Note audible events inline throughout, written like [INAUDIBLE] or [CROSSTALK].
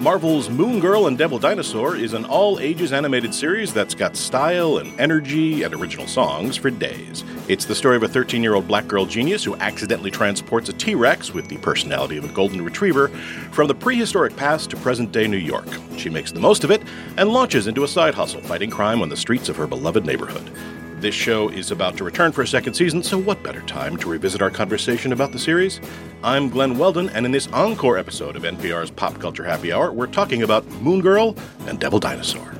Marvel's Moon Girl and Devil Dinosaur is an all ages animated series that's got style and energy and original songs for days. It's the story of a 13 year old black girl genius who accidentally transports a T Rex with the personality of a golden retriever from the prehistoric past to present day New York. She makes the most of it and launches into a side hustle fighting crime on the streets of her beloved neighborhood. This show is about to return for a second season, so what better time to revisit our conversation about the series? I'm Glen Weldon, and in this encore episode of NPR's Pop Culture Happy Hour, we're talking about Moon Girl and Devil Dinosaur.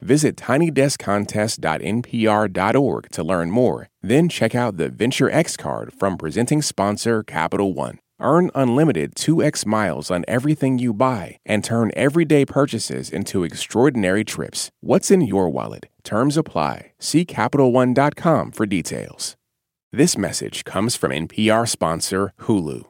Visit tinydeskcontest.npr.org to learn more. Then check out the Venture X card from presenting sponsor Capital One. Earn unlimited 2x miles on everything you buy and turn everyday purchases into extraordinary trips. What's in your wallet? Terms apply. See CapitalOne.com for details. This message comes from NPR sponsor Hulu.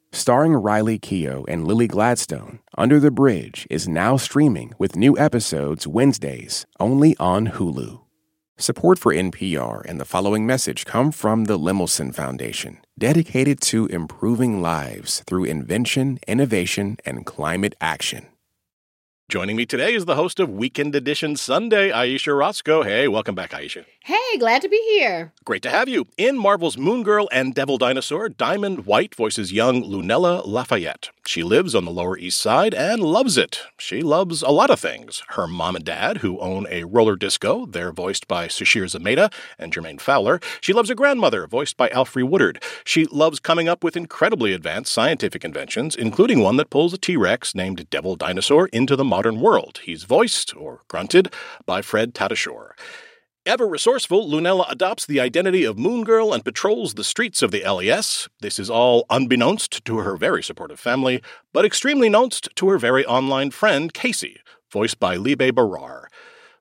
Starring Riley Keough and Lily Gladstone, Under the Bridge is now streaming with new episodes Wednesdays only on Hulu. Support for NPR and the following message come from the Lemelson Foundation, dedicated to improving lives through invention, innovation, and climate action. Joining me today is the host of Weekend Edition Sunday, Ayesha Rascoe. Hey, welcome back, Ayesha. Hey, glad to be here. Great to have you. In Marvel's Moon Girl and Devil Dinosaur, Diamond White voices young Lunella Lafayette. She lives on the Lower East Side and loves it. She loves a lot of things. Her mom and dad, who own a roller disco, they're voiced by Sasheer Zamata and Jermaine Fowler. She loves her grandmother, voiced by Alfre Woodard. She loves coming up with incredibly advanced scientific inventions, including one that pulls a T Rex named Devil Dinosaur into the modern world. He's voiced, or grunted, by Fred Tatasciore. Ever resourceful, Lunella adopts the identity of Moon Girl and patrols the streets of the LES. This is all unbeknownst to her very supportive family, but extremely knownst to her very online friend, Casey, voiced by Libe Barer.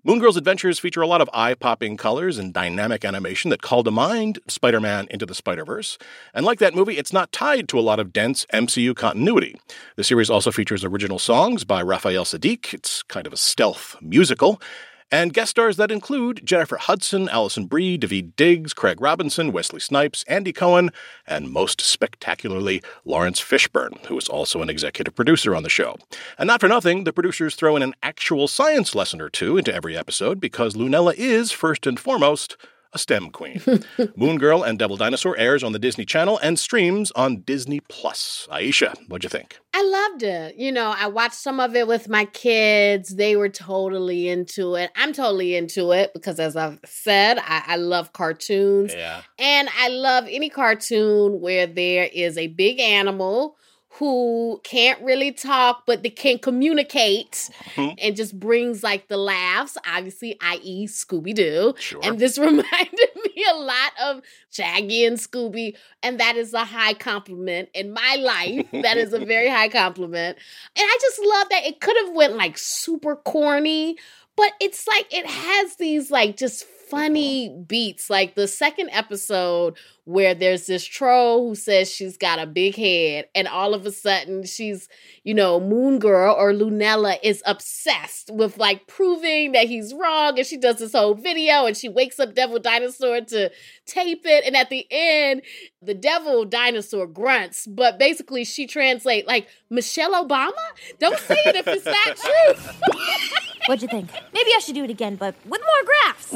Moon Girl's adventures feature a lot of eye popping colors and dynamic animation that call to mind Spider Man Into the Spider Verse. And like that movie, it's not tied to a lot of dense MCU continuity. The series also features original songs by Raphael Saadiq. It's kind of a stealth musical and guest stars that include Jennifer Hudson, Alison Brie, Daveed Diggs, Craig Robinson, Wesley Snipes, Andy Cohen, and most spectacularly, Laurence Fishburne, who is also an executive producer on the show. And not for nothing, the producers throw in an actual science lesson or two into every episode because Lunella is, first and foremost, a STEM queen. [LAUGHS] Moon Girl and Devil Dinosaur airs on the Disney Channel and streams on Disney Plus. Ayesha, what'd you think? I loved it. You know, I watched some of it with my kids. They were totally into it. I'm totally into it because, as I've said, I, I love cartoons. Yeah. And I love any cartoon where there is a big animal who can't really talk but they can communicate Mhm. and just brings like the laughs obviously i.e scooby-doo Sure. and this [LAUGHS] reminded me me a lot of Shaggy and Scooby, and that is a high compliment in my life. that is a very [LAUGHS] high compliment. And I just love that it could have went like super corny, but it's like it has these like just funny uh-huh. beats. Like the second episode where there's this troll who says she's got a big head, and all of a sudden she's, you know, Moon Girl or Lunella is obsessed with like proving that he's wrong. And she does this whole video and she wakes up Devil Dinosaur to tape it. And at the end, the Devil Dinosaur grunts, but basically she translates like Michelle Obama. Don't say it if it's not [LAUGHS] true. [LAUGHS] What'd you think? Maybe I should do it again, but with more graphs.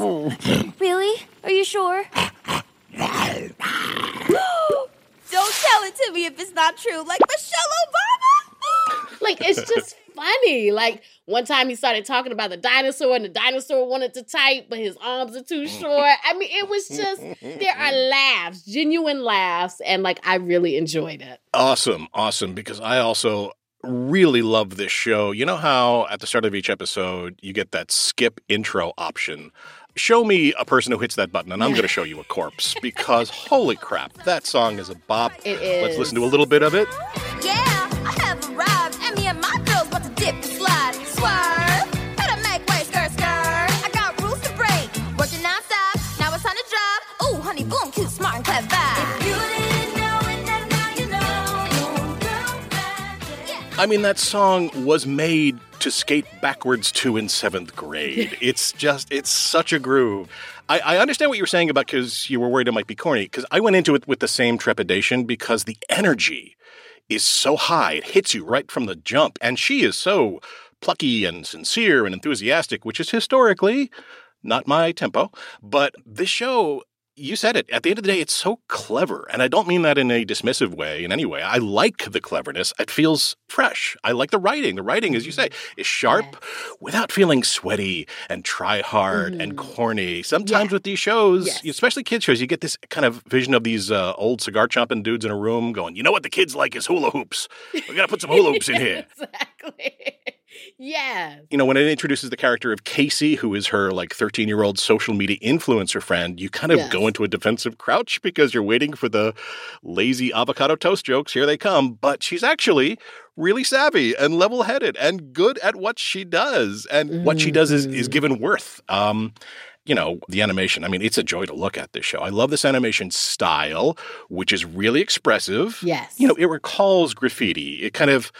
[LAUGHS] really? Are you sure? [GASPS] Don't tell it to me if it's not true. Like Michelle Obama. [GASPS] like it's just funny. Like one time he started talking about the dinosaur and the dinosaur wanted to type, but his arms are too short. I mean, it was just there are laughs, genuine laughs, and like I really enjoyed it. Awesome, awesome. Because I also really love this show. You know how at the start of each episode you get that skip intro option? Show me a person who hits that button, and I'm going to show you a corpse [LAUGHS] because holy crap, that song is a bop. It is. Let's listen to a little bit of it. Yeah, I have arrived, and me and my girls about to dip and slide. I mean, that song was made to skate backwards to in seventh grade. [LAUGHS] it's just, it's such a groove. I, I understand what you were saying about because you were worried it might be corny, because I went into it with the same trepidation because the energy is so high. It hits you right from the jump. And she is so plucky and sincere and enthusiastic, which is historically not my tempo. But this show, you said it. At the end of the day, it's so clever. And I don't mean that in a dismissive way in any way. I like the cleverness. It feels fresh. I like the writing. The writing, as you say, is sharp without feeling sweaty and try hard and corny. Sometimes Yeah. with these shows, Yes. especially kids shows, you get this kind of vision of these uh, old cigar chomping dudes in a room going, you know what the kids like is hula hoops. We got to put some hula hoops in here. [LAUGHS] exactly. Yes. you know, when it introduces the character of Casey, who is her like 13 year old social media influencer friend, you kind of Yes. go into a defensive crouch because you're waiting for the lazy avocado toast jokes. Here they come. But she's actually really savvy and level headed and good at what she does. And what she does is, is given worth. Um, you know, the animation. I mean, it's a joy to look at this show. I love this animation style, which is really expressive. Yes. You know, it recalls graffiti. It kind of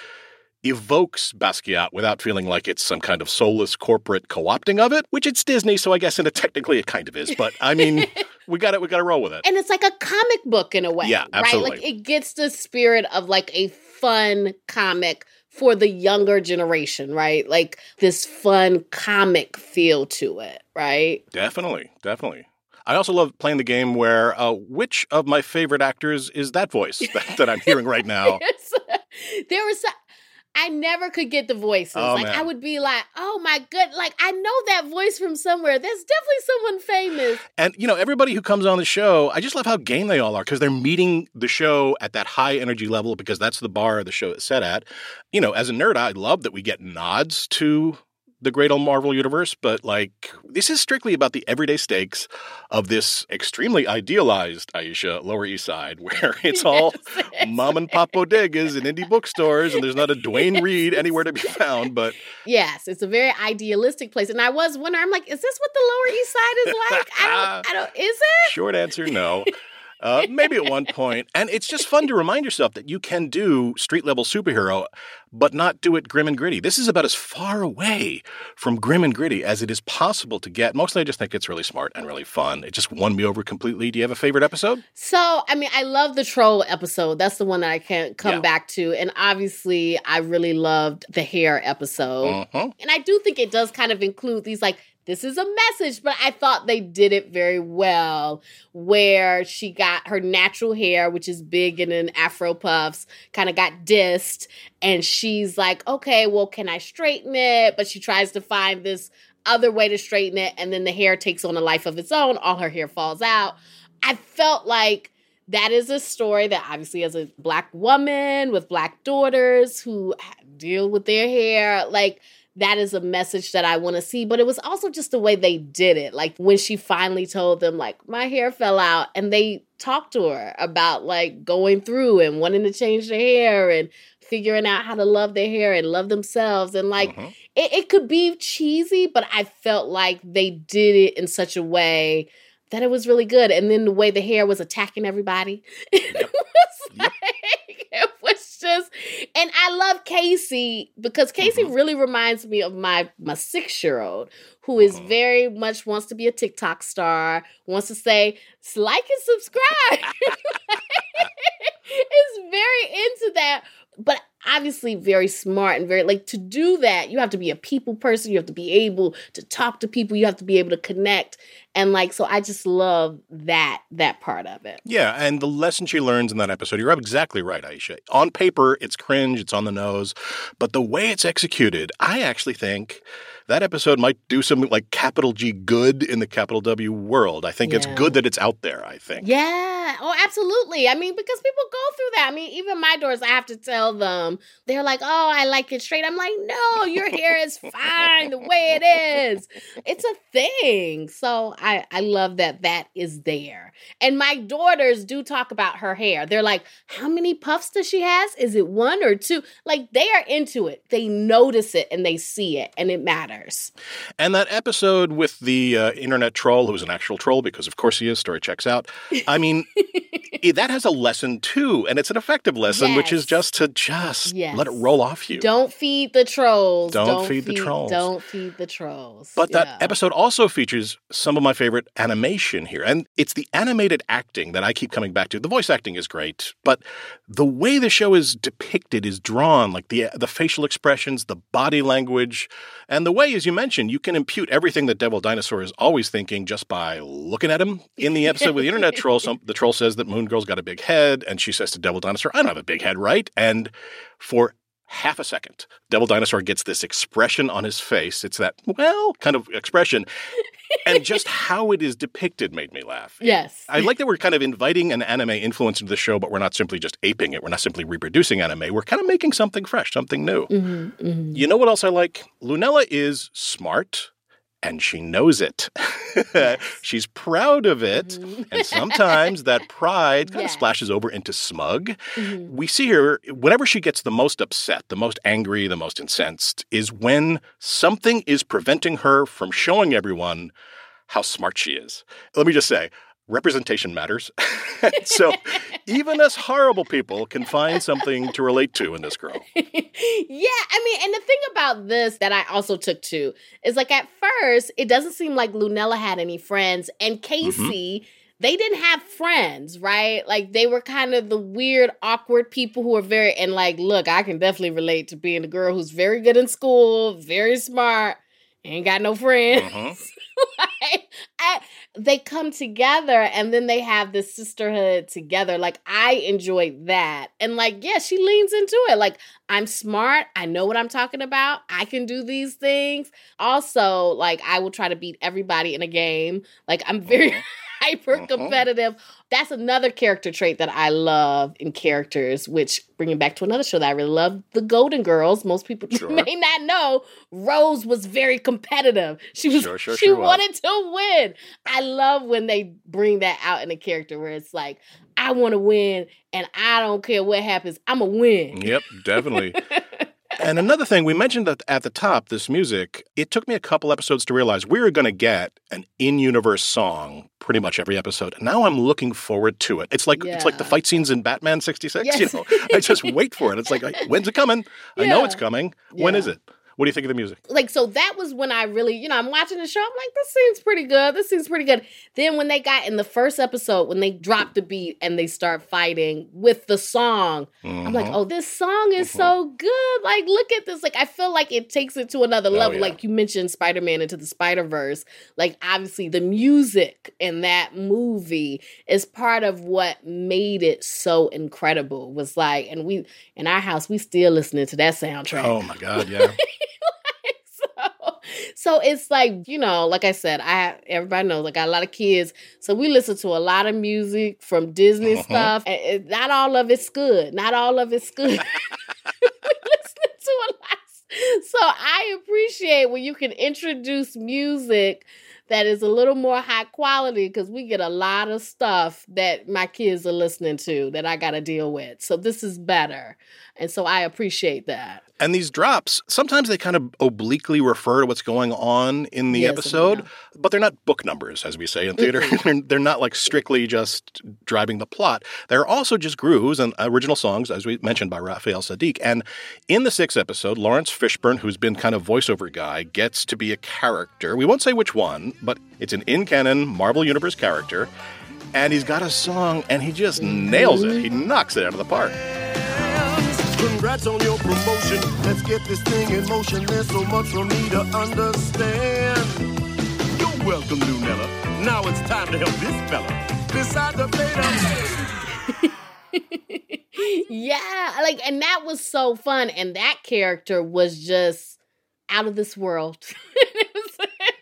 evokes Basquiat without feeling like it's some kind of soulless corporate co-opting of it, which it's Disney, so I guess in a technically it kind of is. But I mean, [LAUGHS] we got it. We got to roll with it. and it's like a comic book in a way. Yeah, Right? Like it gets the spirit of like a fun comic for the younger generation, right? Like this fun comic feel to it, right? Definitely, definitely. I also love playing the game where uh, which of my favorite actors is that voice [LAUGHS] that, that I'm hearing right now? [LAUGHS] there was I never could get the voices. Oh, like man. I would be like, "Oh my good, like I know that voice from somewhere. That's definitely someone famous." And you know, everybody who comes on the show, I just love how game they all are because they're meeting the show at that high energy level because that's the bar the show is set at. You know, as a nerd, I love that we get nods to the great old Marvel universe, but like this is strictly about the everyday stakes of this extremely idealized Ayesha Lower East Side, [LAUGHS] where it's all mom and pop bodegas and indie bookstores, and there's not a Duane Reade anywhere to be found. But Yes, it's a very idealistic place, and I was wondering, I'm like, is this what the Lower East Side is like? I don't, I don't. Is it? Short answer, no. Uh, maybe at one point. And it's just fun to remind yourself that you can do street level superhero, but not do it grim and gritty. This is about as far away from grim and gritty as it is possible to get. Mostly, I just think it's really smart and really fun. It just won me over completely. Do you have a favorite episode? So, I mean, I love the troll episode. That's the one that I can't come Yeah. back to, and obviously, I really loved the hair episode. Mhm. And I do think it does kind of include these like this is a message, but I thought they did it very well. Where she got her natural hair, which is big and in afro puffs, kind of got dissed, and she's like, "Okay, well, can I straighten it?" But she tries to find this other way to straighten it, and then the hair takes on a life of its own. All her hair falls out. I felt like that is a story that obviously as a black woman with black daughters who deal with their hair like that is a message that I want to see. But it was also just the way they did it. Like when she finally told them, like, my hair fell out, and they talked to her about like going through and wanting to change their hair and figuring out how to love their hair and love themselves. And like Mhm. it, it could be cheesy, but I felt like they did it in such a way that it was really good. And then the way the hair was attacking everybody, [LAUGHS] it was Yep. like just. And I love Casey because Casey Mhm. really reminds me of my my six year old who is Mhm. very much wants to be a TikTok star, wants to say like and subscribe. [LAUGHS] [LAUGHS] is very into that, but obviously very smart and very like to do that. You have to be a people person. You have to be able to talk to people. You have to be able to connect. And like, so I just love that that part of it. Yeah, and the lesson she learns in that episode, you're exactly right, Ayesha. On paper, it's cringe, it's on the nose, but the way it's executed, I actually think that episode might do something like capital G good in the capital W world. I think it's good that it's out there, I think. Yeah. Oh, absolutely. I mean, because people go through that. I mean, even my doors, I have to tell them. They're like, "Oh, I like it straight." I'm like, "No, your hair is [LAUGHS] fine the way it is. It's a thing." So I I love that that is there. And my daughters do talk about her hair. They're like, "How many puffs does she has? Is it one or two? Like they are into it. They notice it and they see it, and it matters. And that episode with the uh, internet troll, who's an actual troll, because of course he is, story checks out. I mean, [LAUGHS] that has a lesson too, and it's an effective lesson, which is just to just Yes. let it roll off you. Don't feed the trolls. Don't feed the trolls. Don't feed the trolls. But that Yeah. episode also features some of my favorite animation here. And it's the animated acting that I keep coming back to. The voice acting is great, but the way the show is depicted is drawn, like the the facial expressions, the body language, and the way, as you mentioned, you can impute everything that Devil Dinosaur is always thinking just by looking at him. In the episode with the internet troll, some, the troll says that Moon Girl's got a big head, and she says to Devil Dinosaur, I don't have a big head, right? And for half a second, Devil Dinosaur gets this expression on his face. It's that, well, kind of expression. And just how it is depicted made me laugh. [LAUGHS] Yes. I like that we're kind of inviting an anime influence into the show, but we're not simply just aping it. We're not simply reproducing anime. We're kind of making something fresh, something new. Mhm, mhm. You know what else I like? Lunella is smart and she knows it. [LAUGHS] She's proud of it. Mhm. And sometimes that [LAUGHS] pride kind Yes. of splashes over into smug. Mhm. We see her, whenever she gets the most upset, the most angry, the most incensed, is when something is preventing her from showing everyone how smart she is. Let me just say, representation matters. [LAUGHS] so even us horrible people can find something to relate to in this girl. yeah, I mean, and the thing about this that I also took to is like at first, it doesn't seem like Lunella had any friends, and Casey. They didn't have friends, right? Like they were kind of the weird, awkward people who are very and like, look, I can definitely relate to being a girl who's very good in school, very smart, ain't got no friends. Mhm. [LAUGHS] I, they come together and then they have this sisterhood together. Like I enjoyed that. And like, yeah, she leans into it. Like, I'm smart. I know what I'm talking about. I can do these things. Also, like I will try to beat everybody in a game. Like I'm very. [LAUGHS] [LAUGHS] hyper Mhm. competitive. That's another character trait that I love in characters, which bringing back to another show that I really love, The Golden Girls. Most people [LAUGHS] Sure. may not know Rose was very competitive. She was Sure, sure, she she was. wanted to win. I love when they bring that out in a character where it's like, I want to win and I don't care what happens. I'm a win. Yep, definitely. [LAUGHS] and another thing, we mentioned that at the top, this music, it took me a couple episodes to realize we were going to get an in universe song pretty much every episode. And now I'm looking forward to it. It's like it's like the fight scenes in Batman 66, Yes. you know. I just wait for it. It's like when's it coming? I know it's coming. When is it? What do you think of the music? like so that was when I really, you know, I'm watching the show. I'm like, this seems pretty good. This seems pretty good. Then when they got in the first episode, when they dropped the beat and they start fighting with the song, I'm like, Mhm. oh, this song is Mhm. so good. Like, look at this. Like, I feel like it takes it to another Oh, level. yeah. Like you mentioned Spider Man into the Spider Verse. Like, obviously, the music in that movie is part of what made it so incredible. Was like, and we in our house, we still listening to that soundtrack. Oh my God, yeah. [LAUGHS] so, it's like you know like i said i everybody knows i got a lot of kids. So we listen to a lot of music from disney Uh-huh. stuff and it- not all of it's good. Not all of it's good. [LAUGHS] [LAUGHS] We listen to a lot. So I appreciate when you can introduce music that is a little more high quality because we get a lot of stuff that my kids are listening to that I got to deal with. So this is better. And so I appreciate that. And these drops, sometimes they kind of obliquely refer to what's going on in the Yes, episode, but they're not book numbers, as we say in theater. [LAUGHS] they're, they're not like strictly just driving the plot. They're also just grooves and original songs, as we mentioned by Raphael Saadiq. And in the sixth episode, Laurence Fishburne, who's been kind of voiceover guy, gets to be a character. We won't say which one, but it's an in canon Marvel Universe character. And he's got a song and he just nails it. He knocks it out of the park. Congrats on your promotion. Let's get this thing in motion. There's so much for me to understand. You're welcome, Lunella. Now it's time to help this fella decide the fate of. yeah, like, and that was so fun. And that character was just out of this world. [LAUGHS] It was- it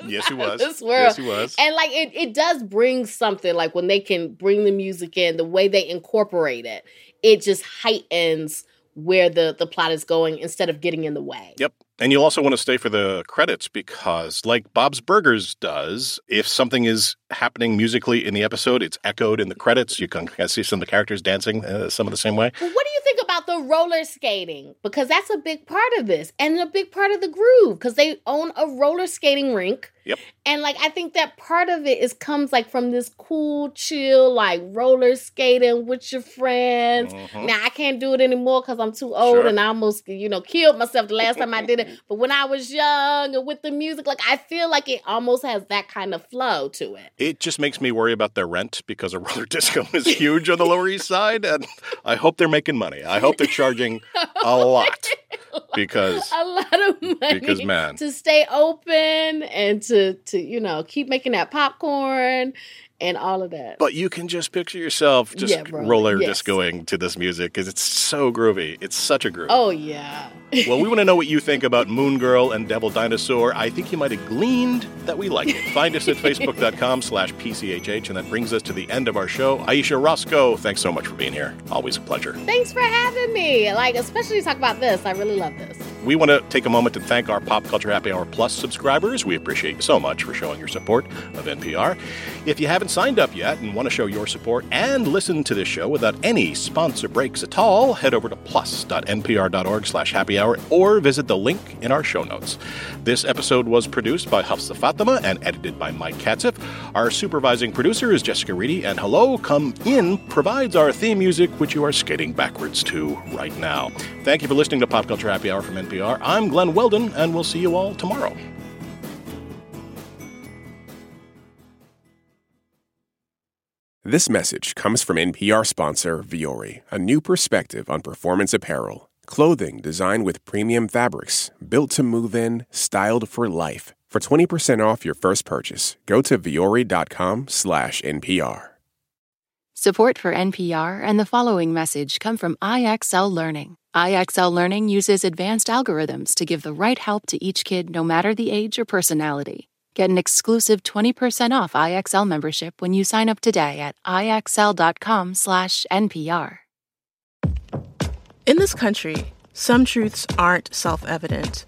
[LAUGHS] Yes, he was. This world. Yes, he was. And like it, it does bring something like when they can bring the music in, the way they incorporate it, it just heightens where the the plot is going instead of getting in the way. Yep. And you'll also want to stay for the credits because, like Bob's Burgers does, if something is happening musically in the episode, it's echoed in the credits. You can see some of the characters dancing uh, some of the same way. What do you think about the roller skating? Because that's a big part of this and a big part of the groove because they own a roller skating rink. Yep. And like I think that part of it is comes like from this cool, chill, like roller skating with your friends. Mhm. Now I can't do it anymore because I'm too old Sure. and I almost, you know, killed myself the last time I did it. [LAUGHS] But when I was young and with the music, like I feel like it almost has that kind of flow to it. It just makes me worry about their rent because a roller disco [LAUGHS] is huge on the Lower East Side, and I hope they're making money. I hope they're charging [LAUGHS] a lot because a lot of money because man, to stay open and to to to you know keep making that popcorn and all of that. but you can just picture yourself just Yeah, roller Yes. discoing to this music because it's so groovy. It's such a groove. oh yeah, Well, we [LAUGHS] want to know what you think about Moon Girl and Devil Dinosaur. I think you might have gleaned that we like it. Find us at [LAUGHS] facebook.com slash PCHH, and that brings us to the end of our show. Ayesha Rascoe, thanks so much for being here. Always a pleasure. thanks for having me. Like especially to talk about this. I really love this. We want to take a moment to thank our Pop Culture Happy Hour Plus subscribers. We appreciate you so much for showing your support of NPR. If you haven't signed up yet and want to show your support and listen to this show without any sponsor breaks at all, head over to plus.npr.org slash happy hour or visit the link in our show notes. This episode was produced by Hafsa Fatima and edited by Mike Katzif. Our supervising producer is Jessica Reedy, and Hello Come In provides our theme music, which you are skating backwards to right now. Thank you for listening to Pop Culture Happy Hour from NPR. I'm Glen Weldon, and we'll see you all tomorrow. This message comes from NPR sponsor Vuori, a new perspective on performance apparel. Clothing designed with premium fabrics, built to move in, styled for life. For 20% off your first purchase, go to vuori.com slash NPR. Support for NPR and the following message come from IXL Learning. IXL Learning uses advanced algorithms to give the right help to each kid no matter the age or personality. Get an exclusive 20% off IXL membership when you sign up today at IXL.com/NPR. In this country, some truths aren't self evident.